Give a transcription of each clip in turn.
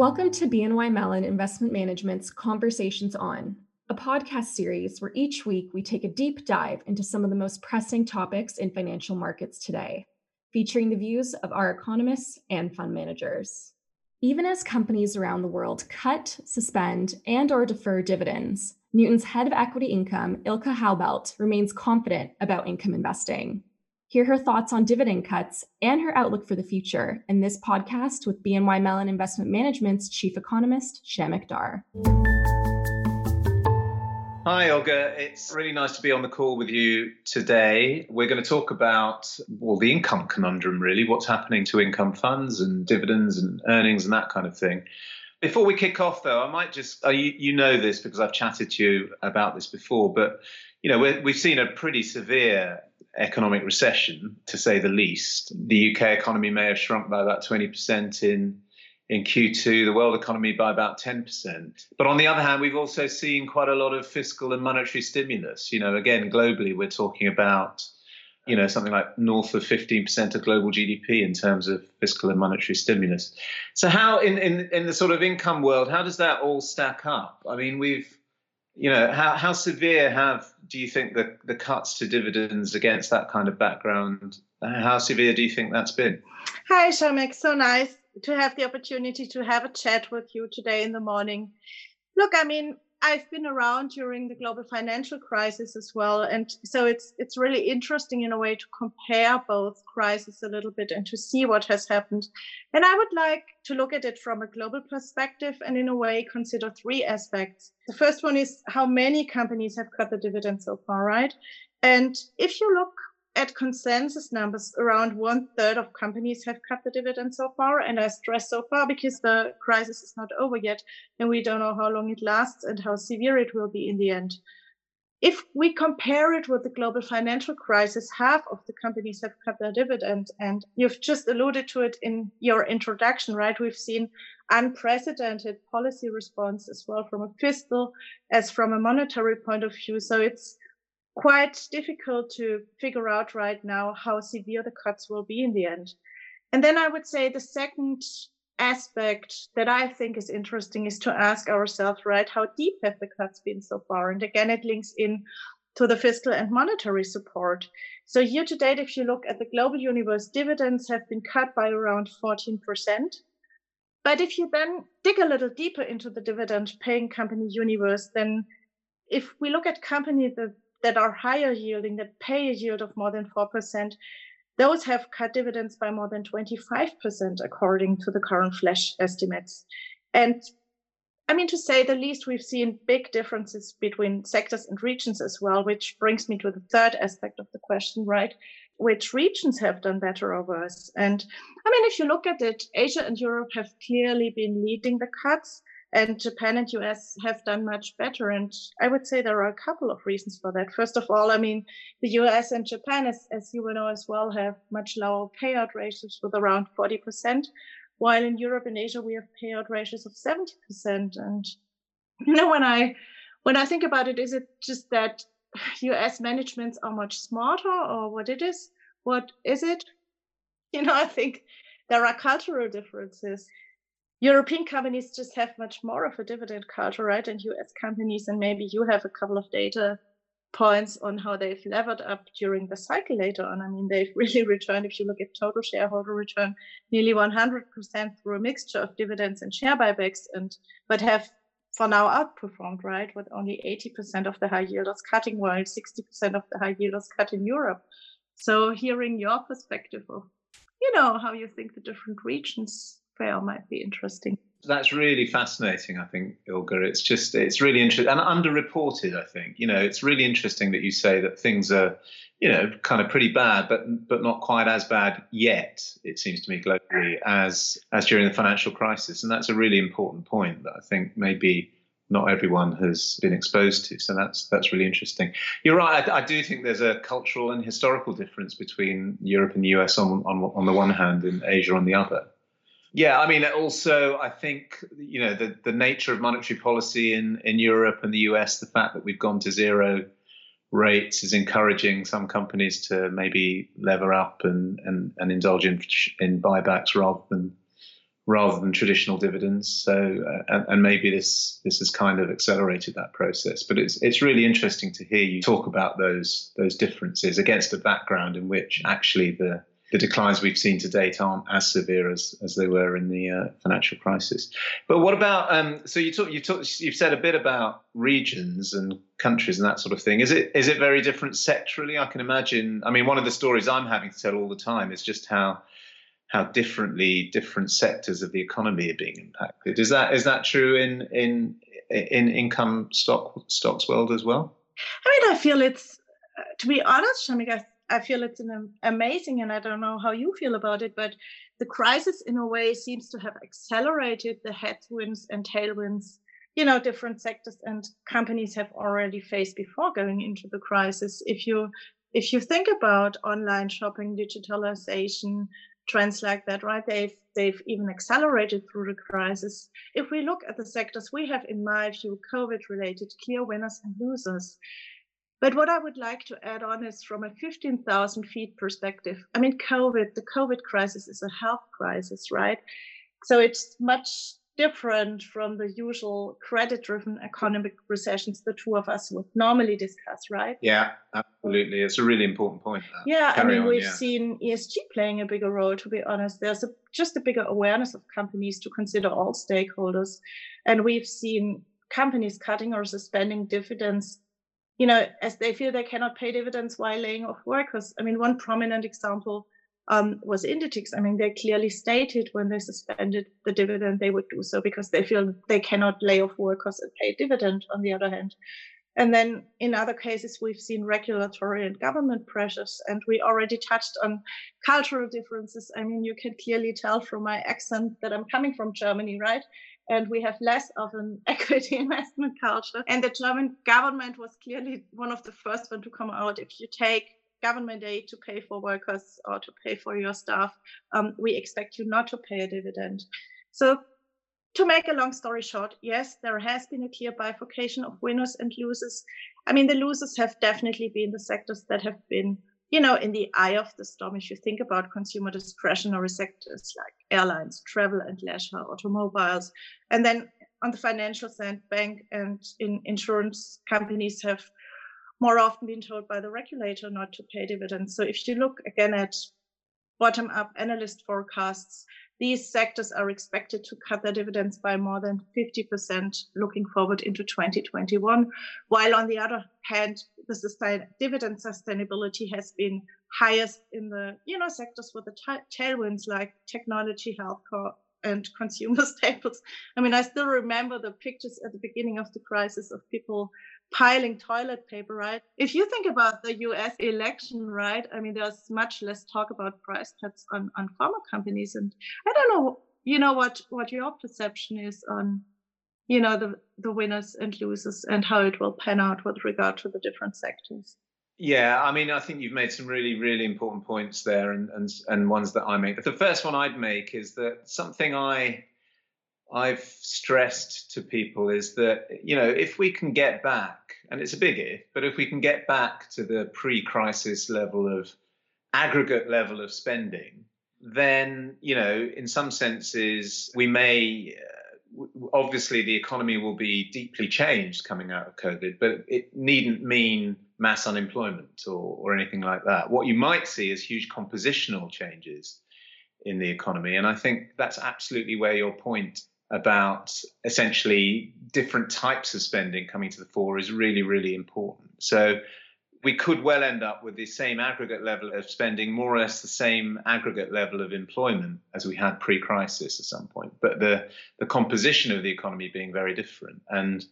Welcome to BNY Mellon Investment Management's Conversations On, a podcast series where each week we take a deep dive into some of the most pressing topics in financial markets today, featuring the views of our economists and fund managers. Even as companies around the world cut, suspend, and or defer dividends, Newton's head of equity income, Ilga Haubelt, remains confident about income investing. Hear her thoughts on dividend cuts and her outlook for the future in this podcast with BNY Mellon Investment Management's chief economist, Shamik Dhar. Hi, Ilga. It's really nice to be on the call with you today. We're going to talk about, well, the income conundrum, really, what's happening to income funds and dividends and earnings and that kind of thing. Before we kick off, though, I might just, uh, you, you know this because I've chatted to you about this before, but, you know, we've seen a pretty severe economic recession, to say the least. The UK economy may have shrunk by about 20% in in Q2, the world economy by about 10%. But on the other hand, we've also seen quite a lot of fiscal and monetary stimulus. You know, again, globally, we're talking about, you know, something like north of 15% of global GDP in terms of fiscal and monetary stimulus. So how in, in, in the sort of income world, how does that all stack up? I mean, we've you know, how, how severe have do you think the, the cuts to dividends against that kind of background? How severe do you think that's been? Hi, Shamik. So nice to have the opportunity to have a chat with you today in the morning. Look, I mean, I've been around during the global financial crisis as well, and so it's it's really interesting in a way to compare both crises a little bit and to see what has happened. And I would like to look at it from a global perspective and in a way consider three aspects. The first one is how many companies have cut the dividend so far, right? And if you look at consensus numbers, around one third of companies have cut the dividend so far. And I stress so far because the crisis is not over yet, and we don't know how long it lasts and how severe it will be in the end. If we compare it with the global financial crisis, half of the companies have cut their dividend. And you've just alluded to it in your introduction, right? We've seen unprecedented policy response as well from a fiscal as from a monetary point of view. So it's quite difficult to figure out right now how severe the cuts will be in the end. And then I would say the second aspect that I think is interesting is to ask ourselves, right, how deep have the cuts been so far? And again, it links in to the fiscal and monetary support. So year to date, if you look at the global universe, dividends have been cut by around 14%. But if you then dig a little deeper into the dividend paying company universe, then if we look at companies that that are higher yielding, that pay a yield of more than 4%, those have cut dividends by more than 25%, according to the current flash estimates. And I mean, to say the least, we've seen big differences between sectors and regions as well, which brings me to the third aspect of the question, right? Which regions have done better or worse? And I mean, if you look at it, Asia and Europe have clearly been leading the cuts and Japan and US have done much better. And I would say there are a couple of reasons for that. First of all, I mean, the US and Japan, as, as you will know as well, have much lower payout ratios with around 40%, while in Europe and Asia, we have payout ratios of 70%. And, you know, when I, when I think about it, is it just that US managements are much smarter or what it is? What is it? You know, I think there are cultural differences European companies just have much more of a dividend culture, right? And US companies, and maybe you have a couple of data points on how they've levered up during the cycle later on. I mean, they've really returned, if you look at total shareholder return, nearly 100% through a mixture of dividends and share buybacks, and but have for now outperformed, right? With only 80% of the high yielders cutting, while 60% of the high yielders cut in Europe. So, hearing your perspective of, you know, how you think the different regions might be interesting. That's really fascinating, I think, Ilga. It's just, it's really interesting and underreported, I think. You know, it's really interesting that you say that things are, you know, kind of pretty bad, but but not quite as bad yet, it seems to me, globally, as as during the financial crisis. And that's a really important point that I think maybe not everyone has been exposed to. So that's that's really interesting. You're right. I, I, do think there's a cultural and historical difference between Europe and the US on on on the one hand and Asia on the other. Yeah, I mean, also, I think you know the the nature of monetary policy in in Europe and the US, the fact that we've gone to zero rates is encouraging some companies to maybe lever up and and, and indulge in in buybacks rather than rather than traditional dividends. So, uh, and, and, maybe this this has kind of accelerated that process. But it's it's really interesting to hear you talk about those those differences against a background in which actually the the declines we've seen to date aren't as severe as, as they were in the uh, financial crisis. But what about um, so you talk you talk you've said a bit about regions and countries and that sort of thing. Is it is it very different sectorally? I can imagine. I mean, one of the stories I'm having to tell all the time is just how how differently different sectors of the economy are being impacted. Is that is that true in in in income stock stocks world as well? I mean, I feel it's uh, to be honest, Shamik, I, I feel it's an amazing, and I don't know how you feel about it, but the crisis in a way seems to have accelerated the headwinds and tailwinds you know different sectors and companies have already faced before going into the crisis if you if you think about online shopping digitalization trends like that, right? They've they've even accelerated through the crisis. If we look at the sectors, we have, in my view, COVID-related clear winners and losers. But what I would like to add on is from a 15,000 feet perspective. I mean, COVID, the COVID crisis is a health crisis, right? So it's much different from the usual credit driven economic recessions the two of us would normally discuss, right? Yeah, absolutely. It's a really important point. Uh, yeah, Carry I mean, on, we've yeah. seen ESG playing a bigger role, to be honest. There's a, just a bigger awareness of companies to consider all stakeholders. And we've seen companies cutting or suspending dividends you know, as they feel they cannot pay dividends while laying off workers. I mean, one prominent example um, was Inditex. I mean, they clearly stated when they suspended the dividend, they would do so because they feel they cannot lay off workers and pay dividend, on the other hand. And then in other cases, we've seen regulatory and government pressures, and we already touched on cultural differences. I mean, you can clearly tell from my accent that I'm coming from Germany, right? And we have less of an equity investment culture. And the German government was clearly one of the first one to come out. If you take government aid to pay for workers or to pay for your staff, um, we expect you not to pay a dividend. So to make a long story short, yes, there has been a clear bifurcation of winners and losers. I mean, the losers have definitely been the sectors that have been, you know, in the eye of the storm. If you think about consumer discretionary sectors like airlines, travel and leisure, automobiles, and then on the financial side, bank and in insurance companies have more often been told by the regulator not to pay dividends. So if you look again at bottom up analyst forecasts, these sectors are expected to cut their dividends by more than 50% looking forward into 2021. While on the other hand, the sustain, dividend sustainability has been highest in the you know sectors with the t- tailwinds like technology, healthcare, and consumer staples. I mean, I still remember the pictures at the beginning of the crisis of people piling toilet paper, right? If you think about the US election, right? I mean, there's much less talk about price cuts on, on pharma companies. And I don't know, you know, what, what your perception is on, you know, the, the winners and losers and how it will pan out with regard to the different sectors. Yeah, I mean, I think you've made some really, really important points there, and and and ones that I make. The first one I'd make is that something I I've stressed to people is that you know if we can get back, and it's a big if, but if we can get back to the pre-crisis level of aggregate level of spending, then you know in some senses we may uh, obviously the economy will be deeply changed coming out of COVID, but it needn't mean mass unemployment or, or anything like that. What you might see is huge compositional changes in the economy. And I think that's absolutely where your point about essentially different types of spending coming to the fore is really, really important. So we could well end up with the same aggregate level of spending, more or less the same aggregate level of employment as we had pre-crisis at some point, but the the composition of the economy being very different, and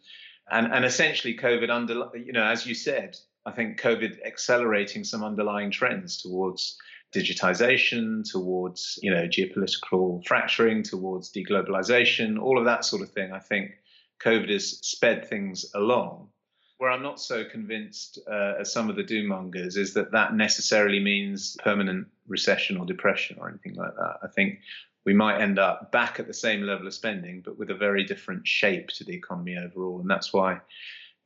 and and essentially COVID under you know as you said, I think COVID accelerating some underlying trends towards digitization, towards you know geopolitical fracturing, towards deglobalization, all of that sort of thing. I think COVID has sped things along where I'm not so convinced uh, as some of the doom mongers is that that necessarily means permanent recession or depression or anything like that. I think we might end up back at the same level of spending, but with a very different shape to the economy overall. And that's why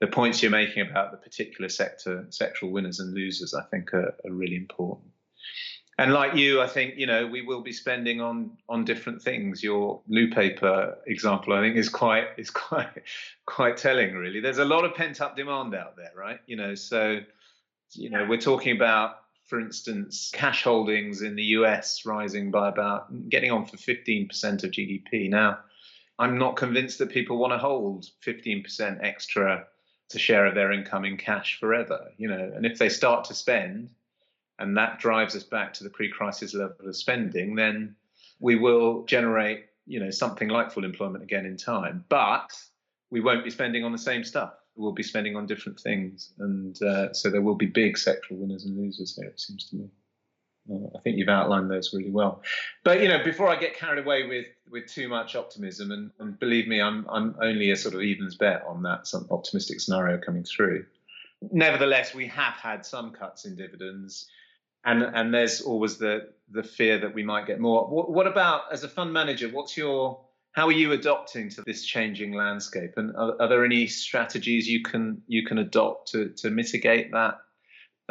the points you're making about the particular sector, sectoral winners and losers, I think are, are really important. and like you, I think you know we will be spending on on different things. Your loo paper example, I think, is quite is quite quite telling. Really, there's a lot of pent up demand out there, right? You know, so you know we're talking about, for instance, cash holdings in the U.S. rising by about getting on for 15% of GDP. Now, I'm not convinced that people want to hold 15% extra to share of their income in cash forever. You know, and if they start to spend and that drives us back to the pre-crisis level of spending, then we will generate, you know, something like full employment again in time. But we won't be spending on the same stuff. We'll be spending on different things, and uh, so there will be big sectoral winners and losers here. It seems to me. Uh, I think you've outlined those really well. But you know, before I get carried away with with too much optimism, and, and believe me, I'm I'm only a sort of evens bet on that some optimistic scenario coming through. Nevertheless, we have had some cuts in dividends and and there's always the the fear that we might get more. What, what, about as a fund manager? What's your how are you adopting to this changing landscape? And are, are, there any strategies you can you can adopt to to mitigate that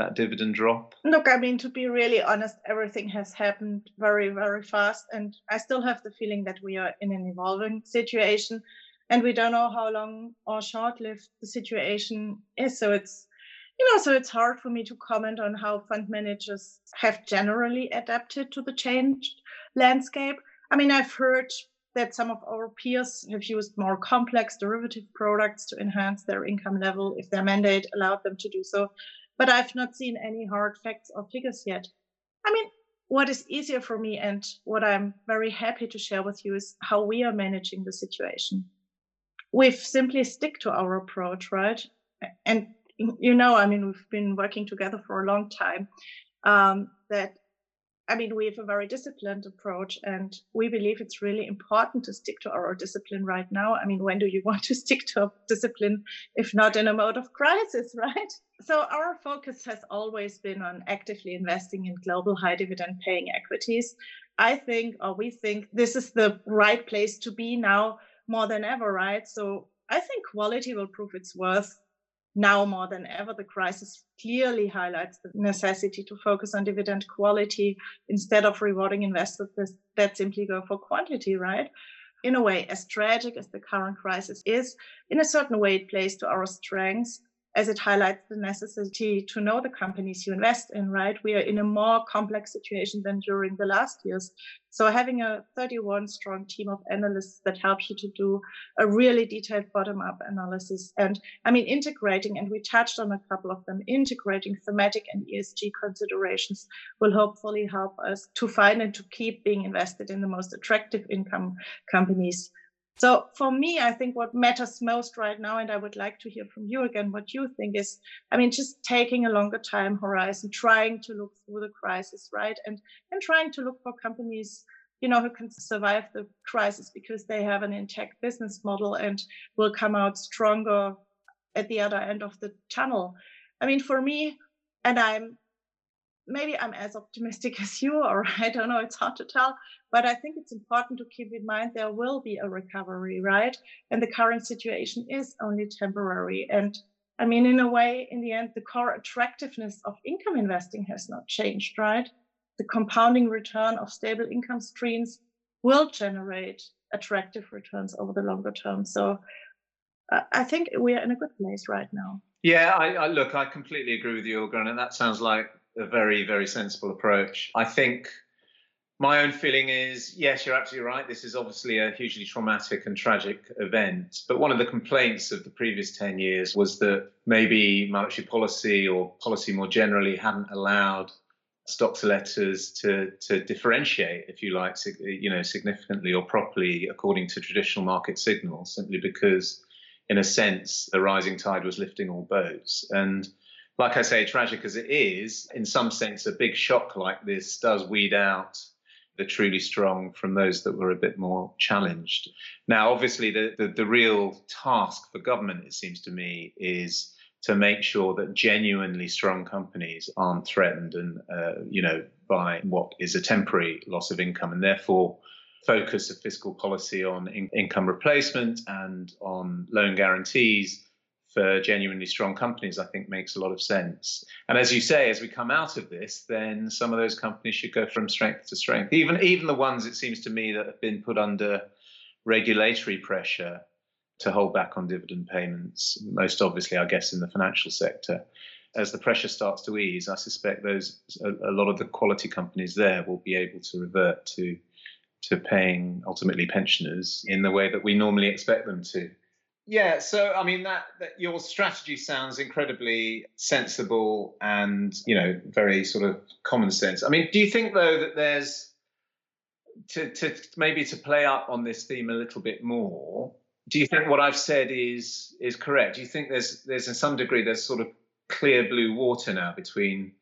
that dividend drop? Look, I mean, to be really honest, everything has happened very very fast, and I still have the feeling that we are in an evolving situation, and we don't know how long or short lived the situation is. So it's you know, so it's hard for me to comment on how fund managers have generally adapted to the changed landscape. I mean, I've heard that some of our peers have used more complex derivative products to enhance their income level if their mandate allowed them to do so. But I've not seen any hard facts or figures yet. I mean, what is easier for me and what I'm very happy to share with you is how we are managing the situation. We've simply stick to our approach, right? And you know, I mean, we've been working together for a long time. Um, that, I mean, we have a very disciplined approach, and we believe it's really important to stick to our discipline right now. I mean, when do you want to stick to a discipline if not in a mode of crisis, right? So, our focus has always been on actively investing in global high dividend paying equities. I think, or we think, this is the right place to be now more than ever, right? So, I think quality will prove its worth now more than ever, the crisis clearly highlights the necessity to focus on dividend quality instead of rewarding investors that simply go for quantity, right? In a way, as tragic as the current crisis is, in a certain way, it plays to our strengths as it highlights the necessity to know the companies you invest in, right? We are in a more complex situation than during the last years. So having a 31 strong team of analysts that helps you to do a really detailed bottom up analysis and I mean, integrating, and we touched on a couple of them, integrating thematic and ESG considerations will hopefully help us to find and to keep being invested in the most attractive income companies so for me, I think what matters most right now, and I would like to hear from you again what you think is, I mean, just taking a longer time horizon, trying to look through the crisis, right? And and trying to look for companies, you know, who can survive the crisis because they have an intact business model and will come out stronger at the other end of the tunnel. I mean, for me, and I'm maybe I'm as optimistic as you, or I don't know, it's hard to tell. But I think it's important to keep in mind there will be a recovery, right? And the current situation is only temporary. And I mean, in a way, in the end, the core attractiveness of income investing has not changed, right? The compounding return of stable income streams will generate attractive returns over the longer term. So I think we are in a good place right now. Yeah, I, I look, I completely agree with you, Ilga, and that sounds like a very, very sensible approach. I think my own feeling is yes, you're absolutely right. This is obviously a hugely traumatic and tragic event. But one of the complaints of the previous 10 years was that maybe monetary policy or policy more generally hadn't allowed stock selectors to to differentiate, if you like, you know, significantly or properly according to traditional market signals, simply because, in a sense, the rising tide was lifting all boats. And like I say, tragic as it is, in some sense, a big shock like this does weed out the truly strong from those that were a bit more challenged. Now, obviously, the, the, the real task for government, it seems to me, is to make sure that genuinely strong companies aren't threatened and uh, you know by what is a temporary loss of income and therefore focus of fiscal policy on in- income replacement and on loan guarantees for genuinely strong companies, I think makes a lot of sense. And as you say, as we come out of this, then some of those companies should go from strength to strength. Even even the ones it seems to me that have been put under regulatory pressure to hold back on dividend payments, most obviously, I guess, in the financial sector. As the pressure starts to ease, I suspect those a, a lot of the quality companies there will be able to revert to to paying ultimately pensioners in the way that we normally expect them to. Yeah, so I mean that, that your strategy sounds incredibly sensible and you know very sort of common sense. I mean, do you think though that there's to to maybe to play up on this theme a little bit more? Do you think what I've said is is correct? Do you think there's there's in some degree there's sort of clear blue water now between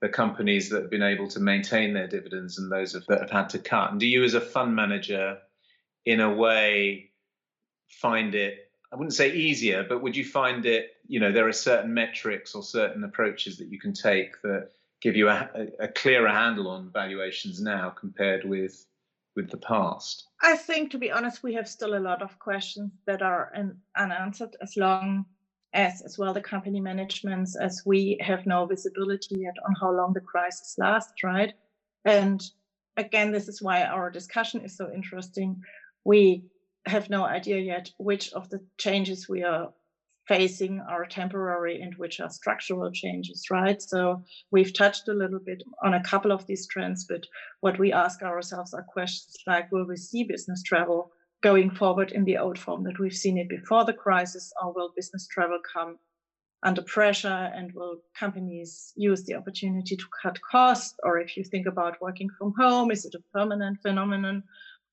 the companies that have been able to maintain their dividends and those that have had to cut? And do you, as a fund manager, in a way, find it? I wouldn't say easier, but would you find it? You know, there are certain metrics or certain approaches that you can take that give you a, a clearer handle on valuations now compared with with the past? I think, to be honest, we have still a lot of questions that are unanswered as long as as well the company managements as we have no visibility yet on how long the crisis lasts right and again this is why our discussion is so interesting we have no idea yet which of the changes we are facing are temporary and which are structural changes right so we've touched a little bit on a couple of these trends but what we ask ourselves are questions like will we see business travel going forward in the old form that we've seen it before the crisis, or will business travel come under pressure and will companies use the opportunity to cut costs? Or if you think about working from home, is it a permanent phenomenon?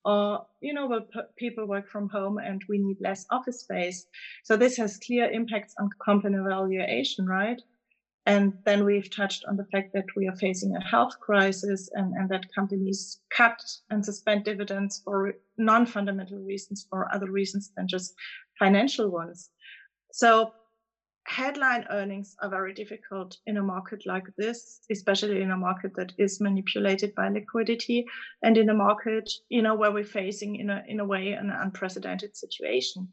Or, you know, will people work from home and we need less office space? So this has clear impacts on company valuation, right? And then we've touched on the fact that we are facing a health crisis and, and that companies cut and suspend dividends for non fundamental reasons, for other reasons than just financial ones. So, headline earnings are very difficult in a market like this, especially in a market that is manipulated by liquidity and in a market, you know, where we're facing in a in a way an unprecedented situation.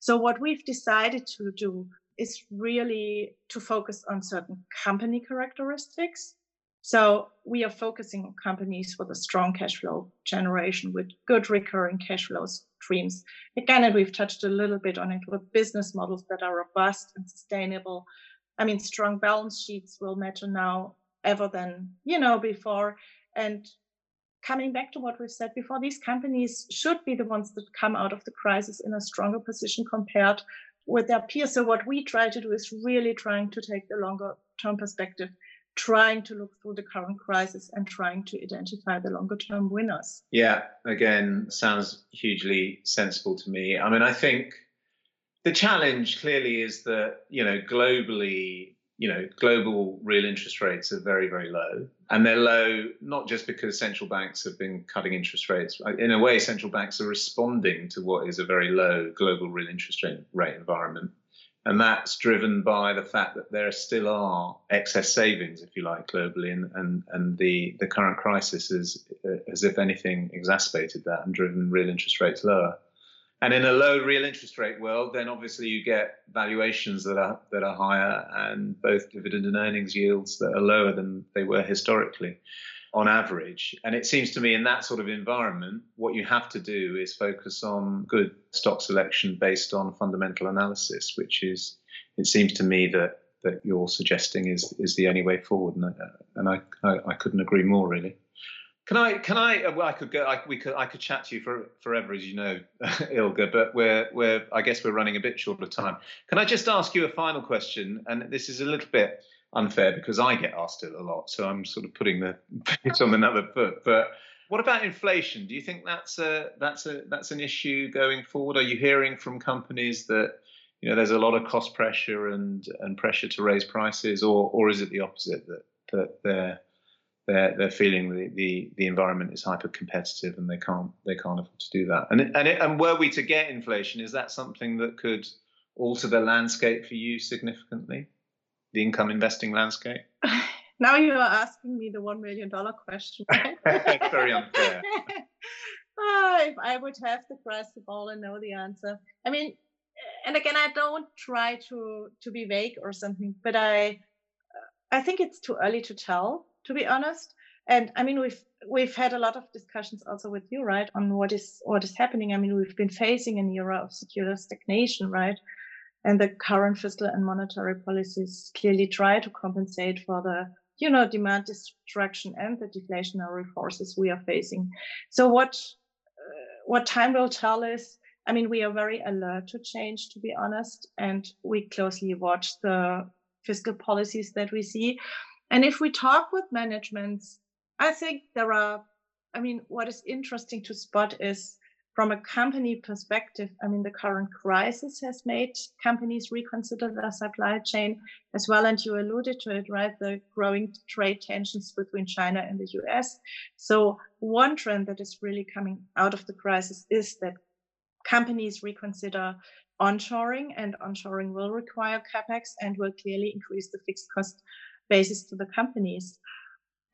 So what we've decided to do is really to focus on certain company characteristics. So we are focusing on companies with a strong cash flow generation with good recurring cash flow Again, and we've touched a little bit on it with business models that are robust and sustainable. I mean, strong balance sheets will matter now ever than, you know, before. And coming back to what we've said before, these companies should be the ones that come out of the crisis in a stronger position compared with their peers. So what we try to do is really trying to take the longer term perspective, trying to look through the current crisis and trying to identify the longer term winners. Yeah, again, sounds hugely sensible to me. I mean, I think the challenge clearly is that, you know, globally you know, global real interest rates are very, very low. And they're low not just because central banks have been cutting interest rates. In a way, central banks are responding to what is a very low global real interest rate environment. And that's driven by the fact that there still are excess savings, if you like, globally, and, and, and the, the current crisis is, uh, as if anything, exacerbated that and driven real interest rates lower. And in a low real interest rate world, then obviously you get valuations that are that are higher and both dividend and earnings yields that are lower than they were historically on average. And it seems to me in that sort of environment, what you have to do is focus on good stock selection based on fundamental analysis, which is it seems to me that that you're suggesting is is the only way forward. And I, and I, I, I couldn't agree more really. Can I? Can I? Uh, well, I could go. I, we could. I could chat to you for forever, as you know, Ilga. But we're we're. I guess we're running a bit short of time. Can I just ask you a final question? And this is a little bit unfair because I get asked it a lot, so I'm sort of putting the bit on another foot. But what about inflation? Do you think that's a that's a that's an issue going forward? Are you hearing from companies that you know there's a lot of cost pressure and and pressure to raise prices, or or is it the opposite that that they're they're they're feeling the, the, the environment is hyper competitive and they can't they can't afford to do that. And and it, and were we to get inflation, is that something that could alter the landscape for you significantly, the income investing landscape? Now you are asking me the one million dollar question. Right? Very unfair. oh, if I would have the crystal ball and know the answer, I mean, and again, I don't try to to be vague or something, but I I think it's too early to tell, to be honest. And I mean, we've we've had a lot of discussions also with you, right, on what is what is happening. I mean, we've been facing an era of secular stagnation, right? And the current fiscal and monetary policies clearly try to compensate for the, you know, demand destruction and the deflationary forces we are facing. So what uh, what time will tell is, I mean, we are very alert to change, to be honest, and we closely watch the fiscal policies that we see. And if we talk with managements, I think there are, I mean, what is interesting to spot is from a company perspective, I mean, the current crisis has made companies reconsider their supply chain as well. And you alluded to it, right? The growing trade tensions between China and the US. So, one trend that is really coming out of the crisis is that companies reconsider onshoring, and onshoring will require capex and will clearly increase the fixed cost basis to the companies.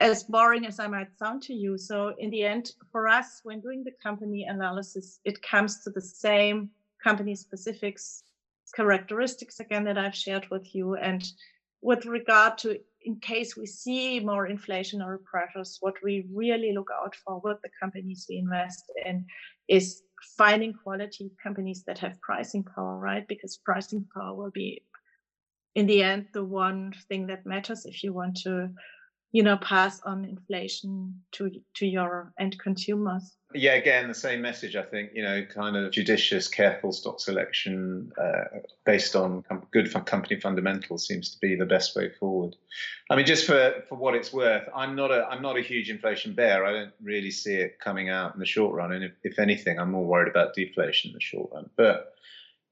As boring as I might sound to you, so in the end, for us, when doing the company analysis, it comes to the same company specifics characteristics again that I've shared with you. And with regard to in case we see more inflationary pressures, what we really look out for with the companies we invest in is finding quality companies that have pricing power, right? Because pricing power will be, in the end, the one thing that matters if you want to, you know, pass on inflation to to your end consumers yeah, again, the same message. I think you know, kind of judicious, careful stock selection uh, based on com- good company fundamentals seems to be the best way forward. I mean, just for for what it's worth, I'm not a I'm not a huge inflation bear. I don't really see it coming out in the short run, and if, if anything, I'm more worried about deflation in the short run. But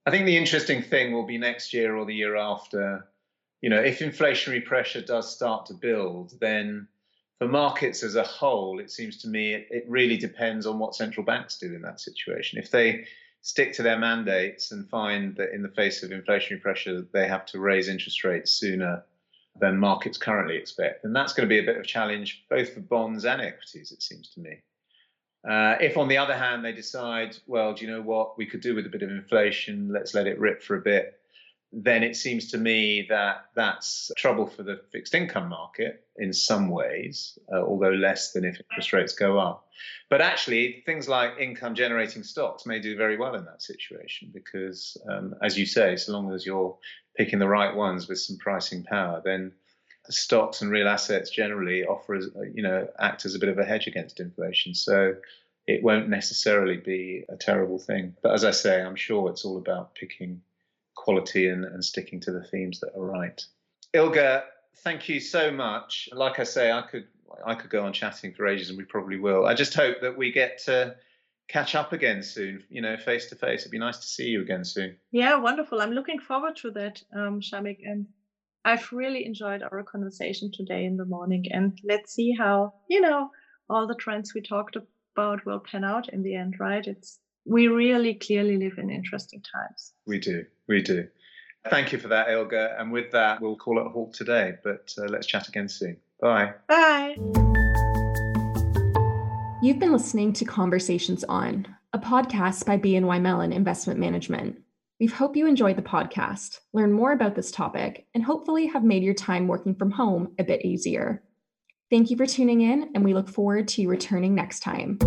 I think the interesting thing will be next year or the year after. You know, if inflationary pressure does start to build, then for markets as a whole, it seems to me it, it, really depends on what central banks do in that situation. If they stick to their mandates and find that in the face of inflationary pressure, they have to raise interest rates sooner than markets currently expect, then that's going to be a bit of a challenge both for bonds and equities, it seems to me. Uh, if, on the other hand, they decide, well, do you know what, we could do with a bit of inflation, let's let it rip for a bit, then it seems to me that that's trouble for the fixed income market in some ways, uh, although less than if interest rates go up. But actually, things like income generating stocks may do very well in that situation because, um, as you say, so long as you're picking the right ones with some pricing power, then stocks and real assets generally offer, you know, act as a bit of a hedge against inflation. So it won't necessarily be a terrible thing. But as I say, I'm sure it's all about picking quality and, and sticking to the themes that are right. Ilga, thank you so much. Like I say, I could I could go on chatting for ages, and we probably will. I just hope that we get to catch up again soon. You know, face to face. It'd be nice to see you again soon. Yeah, wonderful. I'm looking forward to that, um, Shamik, and I've really enjoyed our conversation today in the morning. And let's see how you know all the trends we talked about will pan out in the end. Right? It's we really clearly live in interesting times. We do. We do. Thank you for that, Ilga. And with that, we'll call it a halt today, but uh, let's chat again soon. Bye. Bye. You've been listening to Conversations On, a podcast by BNY Mellon Investment Management. We hope you enjoyed the podcast, learn more about this topic, and hopefully have made your time working from home a bit easier. Thank you for tuning in, and we look forward to you returning next time.